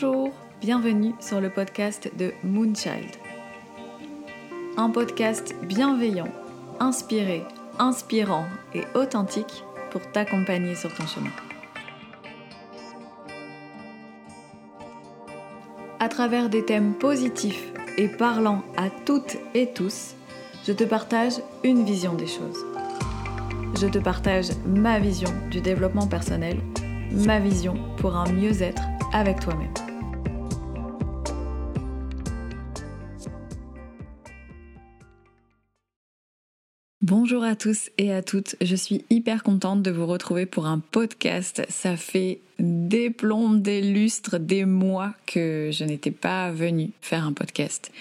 Bonjour, bienvenue sur le podcast de Moonchild. Un podcast bienveillant, inspiré, inspirant et authentique pour t'accompagner sur ton chemin. À travers des thèmes positifs et parlant à toutes et tous, je te partage une vision des choses. Je te partage ma vision du développement personnel, ma vision pour un mieux-être avec toi-même. Bonjour à tous et à toutes, je suis hyper contente de vous retrouver pour un podcast. Ça fait des plombs, des lustres, des mois que je n'étais pas venue faire un podcast.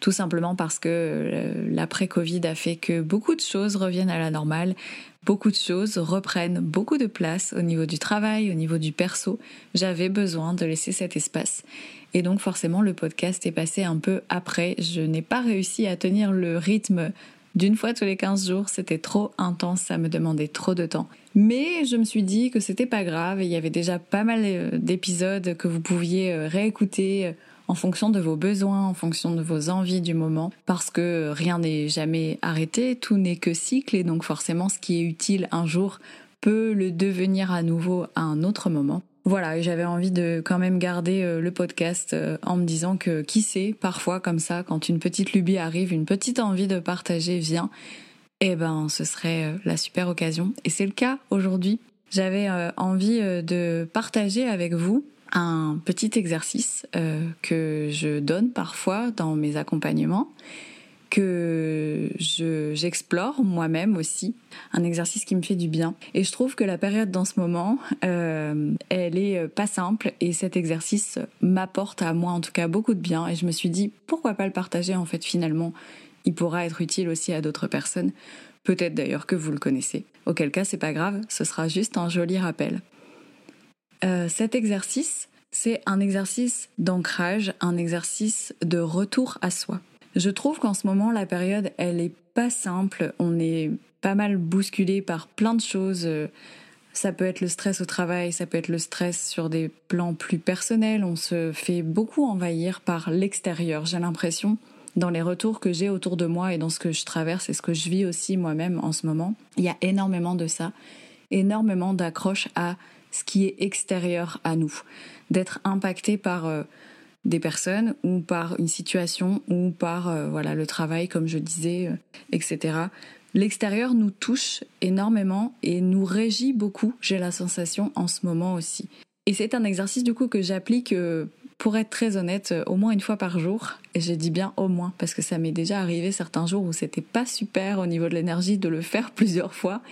Tout simplement parce que euh, l'après-Covid a fait que beaucoup de choses reviennent à la normale, beaucoup de choses reprennent beaucoup de place au niveau du travail, au niveau du perso. J'avais besoin de laisser cet espace. Et donc forcément le podcast est passé un peu après. Je n'ai pas réussi à tenir le rythme d'une fois tous les 15 jours, c'était trop intense, ça me demandait trop de temps. Mais je me suis dit que c'était pas grave, il y avait déjà pas mal euh, d'épisodes que vous pouviez euh, réécouter en fonction de vos besoins, en fonction de vos envies du moment, parce que rien n'est jamais arrêté, tout n'est que cycle, et donc forcément ce qui est utile un jour peut le devenir à nouveau à un autre moment. Voilà, j'avais envie de quand même garder euh, le podcast euh, en me disant que qui sait, parfois comme ça, quand une petite lubie arrive, une petite envie de partager vient, eh ben ce serait euh, la super occasion. Et c'est le cas aujourd'hui. J'avais envie de partager avec vous un petit exercice que je donne parfois dans mes accompagnements, que j'explore moi-même aussi, un exercice qui me fait du bien. Et je trouve que la période dans ce moment, euh, elle est pas simple et cet exercice m'apporte à moi en tout cas beaucoup de bien. Et je me suis dit pourquoi pas le partager en fait finalement, il pourra être utile aussi à d'autres personnes. Peut-être d'ailleurs que vous le connaissez. Auquel cas, c'est pas grave, ce sera juste un joli rappel. Euh, cet exercice, c'est un exercice d'ancrage, un exercice de retour à soi. Je trouve qu'en ce moment, la période, elle est pas simple. On est pas mal bousculé par plein de choses. Ça peut être le stress au travail, ça peut être le stress sur des plans plus personnels. On se fait beaucoup envahir par l'extérieur. J'ai l'impression, dans les retours que j'ai autour de moi et dans ce que je traverse et ce que je vis aussi moi-même en ce moment, il y a énormément de ça, énormément d'accroche à ce qui est extérieur à nous, d'être impacté par euh, des personnes ou par une situation ou par euh, voilà le travail comme je disais, euh, etc. L'extérieur nous touche énormément et nous régit beaucoup, j'ai la sensation en ce moment aussi. Et c'est un exercice du coup que j'applique pour être très honnête, au moins une fois par jour. Et j'ai dit bien au moins, parce que ça m'est déjà arrivé certains jours où c'était pas super au niveau de l'énergie de le faire plusieurs fois.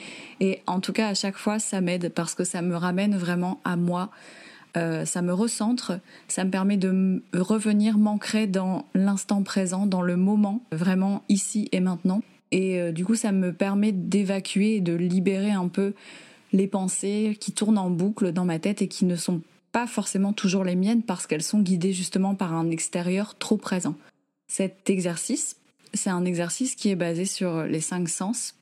Et en tout cas, à chaque fois, ça m'aide parce que ça me ramène vraiment à moi. Euh, ça me recentre, ça me permet de revenir m'ancrer dans l'instant présent, dans le moment, vraiment ici et maintenant. Et euh, du coup, ça me permet d'évacuer et de libérer un peu les pensées qui tournent en boucle dans ma tête et qui ne sont pas forcément toujours les miennes parce qu'elles sont guidées justement par un extérieur trop présent. Cet exercice, c'est un exercice qui est basé sur les cinq sens.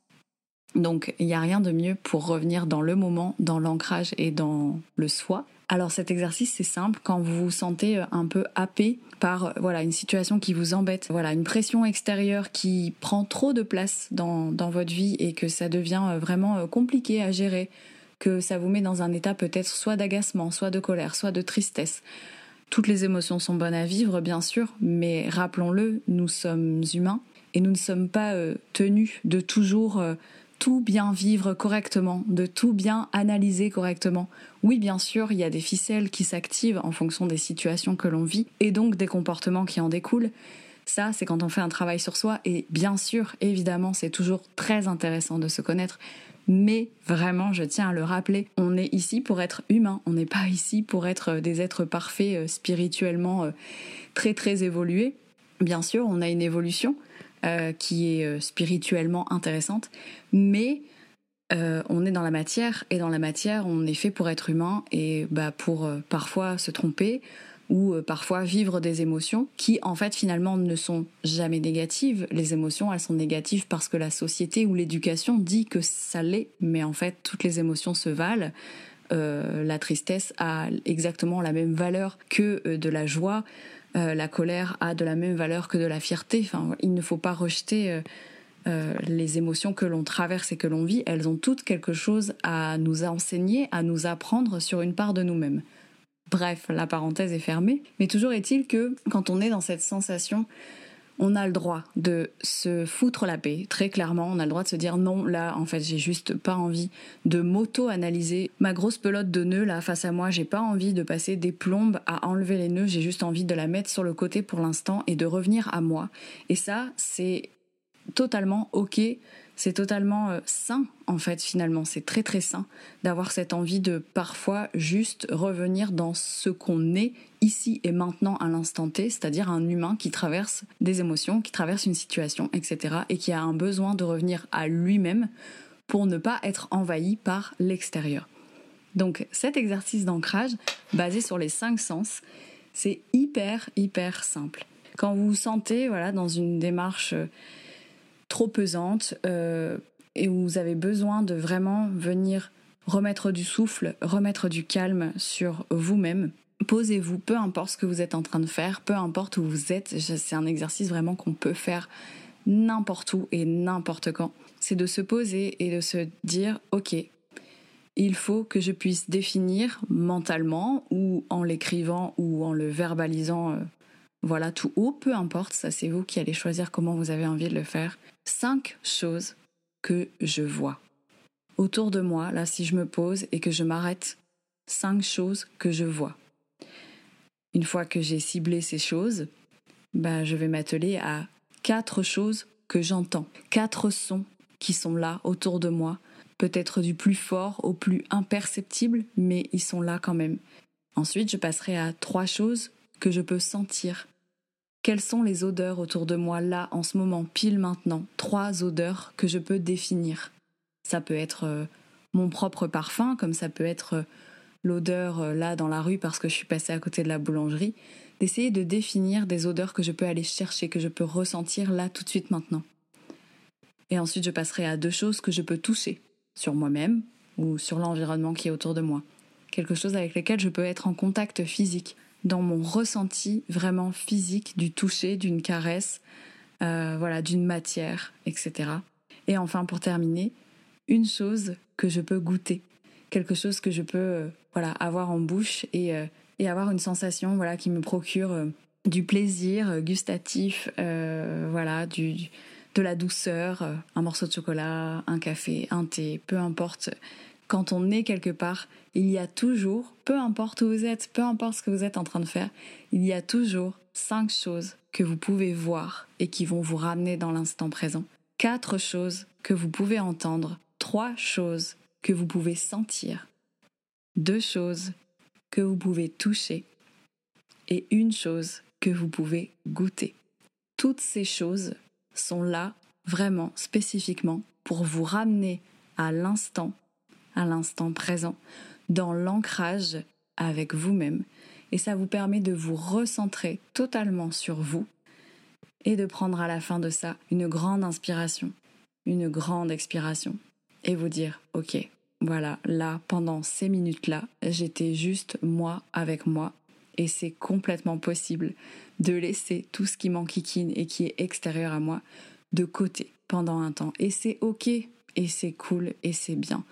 Donc il n'y a rien de mieux pour revenir dans le moment, dans l'ancrage et dans le soi. Alors cet exercice c'est simple quand vous vous sentez un peu happé par voilà une situation qui vous embête, voilà une pression extérieure qui prend trop de place dans, dans votre vie et que ça devient vraiment compliqué à gérer que ça vous met dans un état peut-être soit d'agacement, soit de colère, soit de tristesse. Toutes les émotions sont bonnes à vivre, bien sûr, mais rappelons-le, nous sommes humains et nous ne sommes pas euh, tenus de toujours euh, tout bien vivre correctement, de tout bien analyser correctement. Oui, bien sûr, il y a des ficelles qui s'activent en fonction des situations que l'on vit et donc des comportements qui en découlent. Ça, c'est quand on fait un travail sur soi et bien sûr, évidemment, c'est toujours très intéressant de se connaître. Mais vraiment, je tiens à le rappeler, on est ici pour être humain, on n'est pas ici pour être euh, des êtres parfaits euh, spirituellement euh, très très évolués. Bien sûr, on a une évolution qui est spirituellement intéressante, mais on est dans la matière et dans la matière, on est fait pour être humain et bah, pour parfois se tromper, ou euh, parfois vivre des émotions qui en fait finalement ne sont jamais négatives. Les émotions, elles sont négatives parce que la société ou l'éducation dit que ça l'est, mais en fait toutes les émotions se valent. la tristesse a exactement la même valeur que de la joie, la colère a de la même valeur que de la fierté. Enfin, il ne faut pas rejeter les émotions que l'on traverse et que l'on vit. Elles ont toutes quelque chose à nous enseigner, à nous apprendre sur une part de nous-mêmes. Bref, la parenthèse est fermée. Mais toujours est-il que quand on est dans cette sensation, on a le droit de se foutre la paix. Très clairement, on a le droit de se dire non, là, en fait, j'ai juste pas envie de m'auto-analyser ma grosse pelote de nœuds là face à moi. J'ai pas envie de passer des plombes à enlever les nœuds. J'ai juste envie de la mettre sur le côté pour l'instant et de revenir à moi. Et ça, c'est totalement ok c'est totalement euh, sain en fait finalement, c'est très très sain d'avoir cette envie de parfois juste revenir dans ce qu'on est ici et maintenant à l'instant T, c'est-à-dire un humain qui traverse des émotions, qui traverse une situation, etc. et qui a un besoin de revenir à lui-même pour ne pas être envahi par l'extérieur. Donc cet exercice d'ancrage basé sur les cinq sens, c'est hyper hyper simple. Quand vous vous sentez voilà dans une démarche euh, trop pesante euh, et où vous avez besoin de vraiment venir remettre du souffle, remettre du calme sur vous-même. Posez-vous, peu importe ce que vous êtes en train de faire, peu importe où vous êtes, c'est un exercice vraiment qu'on peut faire n'importe où et n'importe quand. C'est de se poser et de se dire, ok, il faut que je puisse définir mentalement ou en l'écrivant ou en le verbalisant, euh, voilà, tout haut, peu importe, ça c'est vous qui allez choisir comment vous avez envie de le faire cinq choses que je vois. Autour de moi, là, si je me pose et que je m'arrête, cinq choses que je vois. Une fois que j'ai ciblé ces choses, bah, je vais m'atteler à quatre choses que j'entends, quatre sons qui sont là autour de moi, peut-être du plus fort au plus imperceptible, mais ils sont là quand même. Ensuite, je passerai à trois choses que je peux sentir, quelles sont les odeurs autour de moi là, en ce moment, pile maintenant? Trois odeurs que je peux définir. Ça peut être euh, mon propre parfum, comme ça peut être euh, l'odeur euh, là dans la rue parce que je suis passée à côté de la boulangerie. D'essayer de définir des odeurs que je peux aller chercher, que je peux ressentir là tout de suite maintenant. Et ensuite, je passerai à deux choses que je peux toucher sur moi-même ou sur l'environnement qui est autour de moi. Quelque chose avec lequel je peux être en contact physique dans mon ressenti vraiment physique du toucher, d'une caresse, euh, voilà, d'une matière, etc. Et enfin, pour terminer, une chose que je peux goûter, quelque chose que je peux euh, voilà avoir en bouche et, euh, et, avoir une sensation voilà qui me procure du plaisir gustatif, voilà, du, de la douceur, un morceau de chocolat, un café, un thé, peu importe quand on est quelque part, il y a toujours, peu importe où vous êtes, peu importe ce que vous êtes en train de faire, il y a toujours cinq choses que vous pouvez voir et qui vont vous ramener dans l'instant présent. Quatre choses que vous pouvez entendre. Trois choses que vous pouvez sentir. Deux choses que vous pouvez toucher. Et une chose que vous pouvez goûter. Toutes ces choses sont là vraiment spécifiquement pour vous ramener à l'instant à l'instant présent, dans l'ancrage avec vous-même, et ça vous permet de vous recentrer totalement sur vous et de prendre à la fin de ça une grande inspiration, une grande expiration, et vous dire, ok, voilà, là, pendant ces minutes-là, j'étais juste moi avec moi, et c'est complètement possible de laisser tout ce qui m'enquiquine et qui est extérieur à moi de côté pendant un temps. Et c'est ok et c'est cool et c'est bien.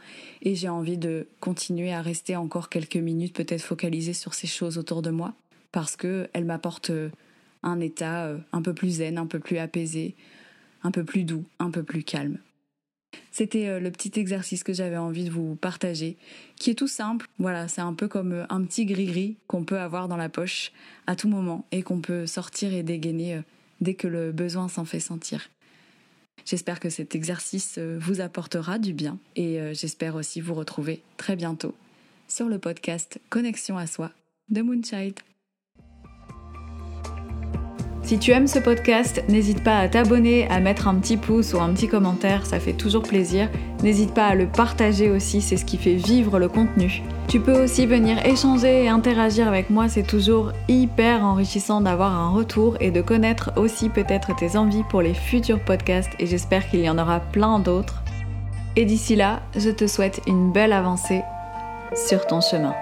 Et j'ai envie de continuer à rester encore quelques minutes, peut-être focaliser sur ces choses autour de moi, parce qu'elles m'apportent euh, un état euh, un peu plus zen, un peu plus apaisé, un peu plus doux, un peu plus calme. C'était euh, le petit exercice que j'avais envie de vous partager, qui est tout simple. Voilà, c'est un peu comme un petit gris-gris qu'on peut avoir dans la poche à tout moment et qu'on peut sortir et dégainer dès que le besoin s'en fait sentir. J'espère que cet exercice euh, vous apportera du bien et euh, j'espère aussi vous retrouver très bientôt sur le podcast Connexion à soi de Moonchild. Si tu aimes ce podcast, n'hésite pas à t'abonner, à mettre un petit pouce ou un petit commentaire, ça fait toujours plaisir. N'hésite pas à le partager aussi, c'est ce qui fait vivre le contenu. Tu peux aussi venir échanger et interagir avec moi, c'est toujours hyper enrichissant d'avoir un retour et de connaître aussi peut-être tes envies pour les futurs podcasts et j'espère qu'il y en aura plein d'autres. Et d'ici là, je te souhaite une belle avancée sur ton chemin.